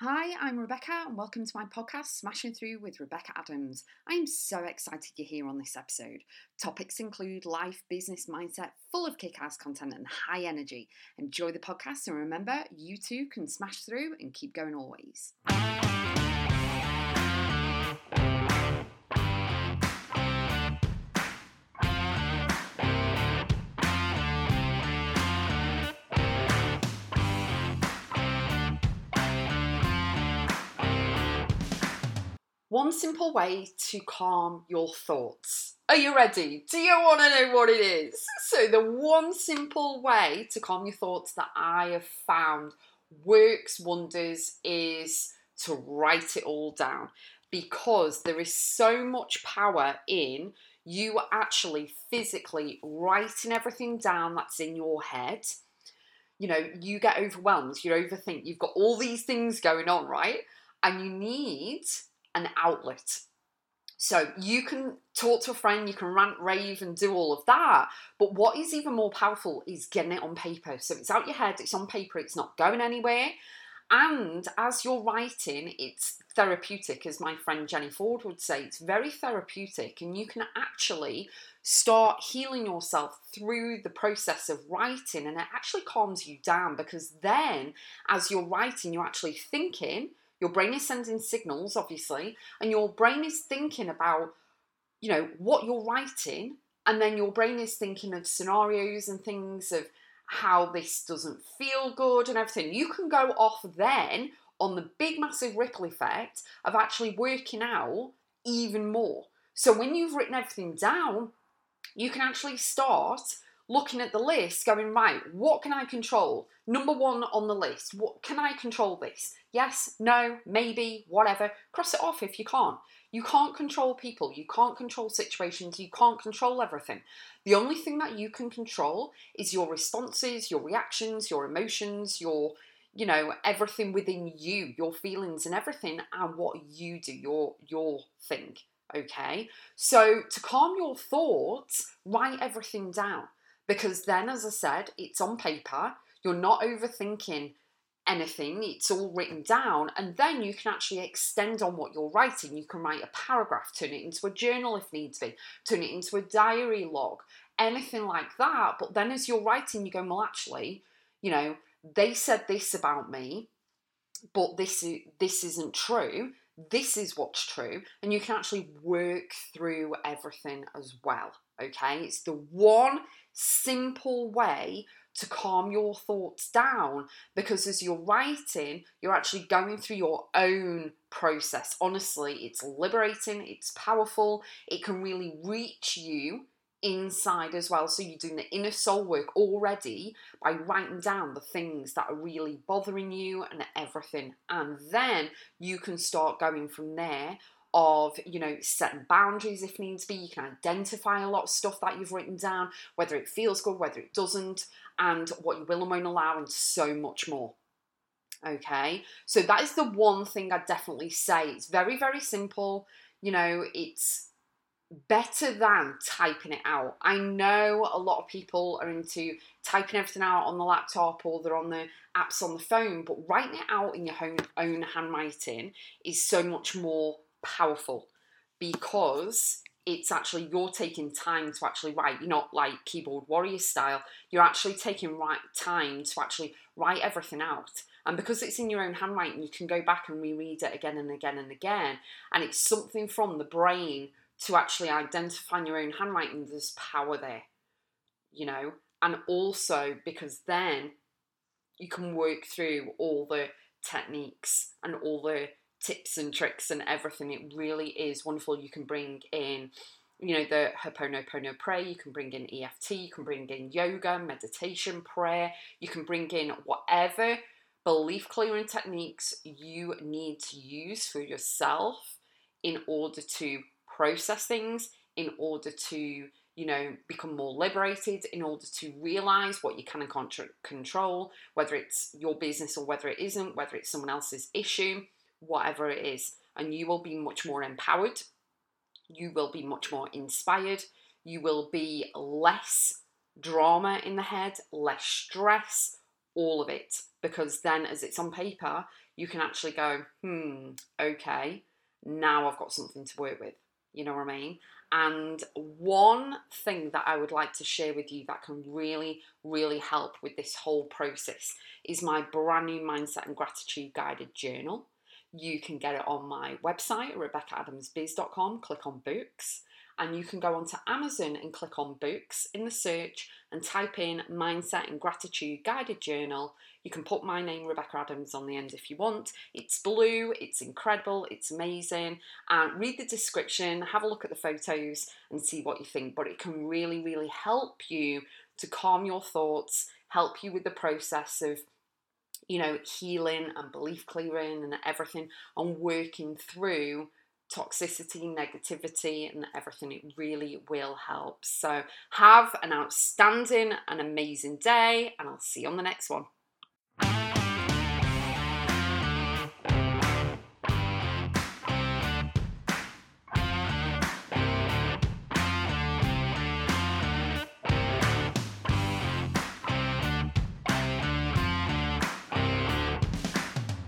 Hi, I'm Rebecca, and welcome to my podcast, Smashing Through with Rebecca Adams. I am so excited you're here on this episode. Topics include life, business, mindset, full of kick ass content and high energy. Enjoy the podcast, and remember, you too can smash through and keep going always. One simple way to calm your thoughts. Are you ready? Do you want to know what it is? So, the one simple way to calm your thoughts that I have found works wonders is to write it all down because there is so much power in you actually physically writing everything down that's in your head. You know, you get overwhelmed, you overthink, you've got all these things going on, right? And you need an outlet. So you can talk to a friend, you can rant, rave, and do all of that. But what is even more powerful is getting it on paper. So it's out your head, it's on paper, it's not going anywhere. And as you're writing, it's therapeutic, as my friend Jenny Ford would say. It's very therapeutic, and you can actually start healing yourself through the process of writing, and it actually calms you down because then, as you're writing, you're actually thinking your brain is sending signals, obviously, and your brain is thinking about, you know, what you're writing, and then your brain is thinking of scenarios and things of how this doesn't feel good and everything. You can go off then on the big, massive ripple effect of actually working out even more. So when you've written everything down, you can actually start looking at the list, going, right, what can I control? Number one on the list, what can I control this? Yes, no, maybe, whatever. Cross it off if you can't. You can't control people, you can't control situations, you can't control everything. The only thing that you can control is your responses, your reactions, your emotions, your you know everything within you your feelings and everything and what you do your your thing okay so to calm your thoughts write everything down because then, as I said, it's on paper, you're not overthinking anything, it's all written down, and then you can actually extend on what you're writing. You can write a paragraph, turn it into a journal if needs be, turn it into a diary log, anything like that. But then, as you're writing, you go, well, actually, you know, they said this about me, but this this isn't true. This is what's true, and you can actually work through everything as well. Okay, it's the one simple way to calm your thoughts down because as you're writing, you're actually going through your own process. Honestly, it's liberating, it's powerful, it can really reach you inside as well. So you're doing the inner soul work already by writing down the things that are really bothering you and everything. And then you can start going from there of you know setting boundaries if needs be. You can identify a lot of stuff that you've written down whether it feels good whether it doesn't and what you will and won't allow and so much more. Okay? So that is the one thing i definitely say. It's very very simple. You know it's better than typing it out. I know a lot of people are into typing everything out on the laptop or they're on the apps on the phone but writing it out in your own, own handwriting is so much more powerful because it's actually you're taking time to actually write. You're not like keyboard warrior style. You're actually taking right time to actually write everything out. And because it's in your own handwriting, you can go back and reread it again and again and again. And it's something from the brain to actually identify in your own handwriting. There's power there, you know. And also because then you can work through all the techniques and all the tips and tricks and everything. It really is wonderful. You can bring in, you know, the Ho'oponopono prayer, you can bring in EFT, you can bring in yoga, meditation, prayer, you can bring in whatever belief clearing techniques you need to use for yourself in order to process things, in order to you know, become more liberated in order to realize what you can and can't control, whether it's your business or whether it isn't, whether it's someone else's issue whatever it is, and you will be much more empowered. You will be much more inspired. You will be less drama in the head, less stress, all of it. Because then, as it's on paper, you can actually go, hmm, okay, now I've got something to work with. You know what I mean? And one thing that I would like to share with you that can really, really help with this whole process is my brand new mindset and gratitude guided journal. You can get it on my website, rebeccaadamsbiz.com, click on books and you can go onto Amazon and click on books in the search and type in Mindset and Gratitude Guided Journal. You can put my name, Rebecca Adams, on the end if you want. It's blue, it's incredible, it's amazing. And read the description, have a look at the photos, and see what you think. But it can really, really help you to calm your thoughts, help you with the process of you know, healing and belief clearing and everything, and working through toxicity, negativity, and everything. It really will help. So, have an outstanding and amazing day, and I'll see you on the next one.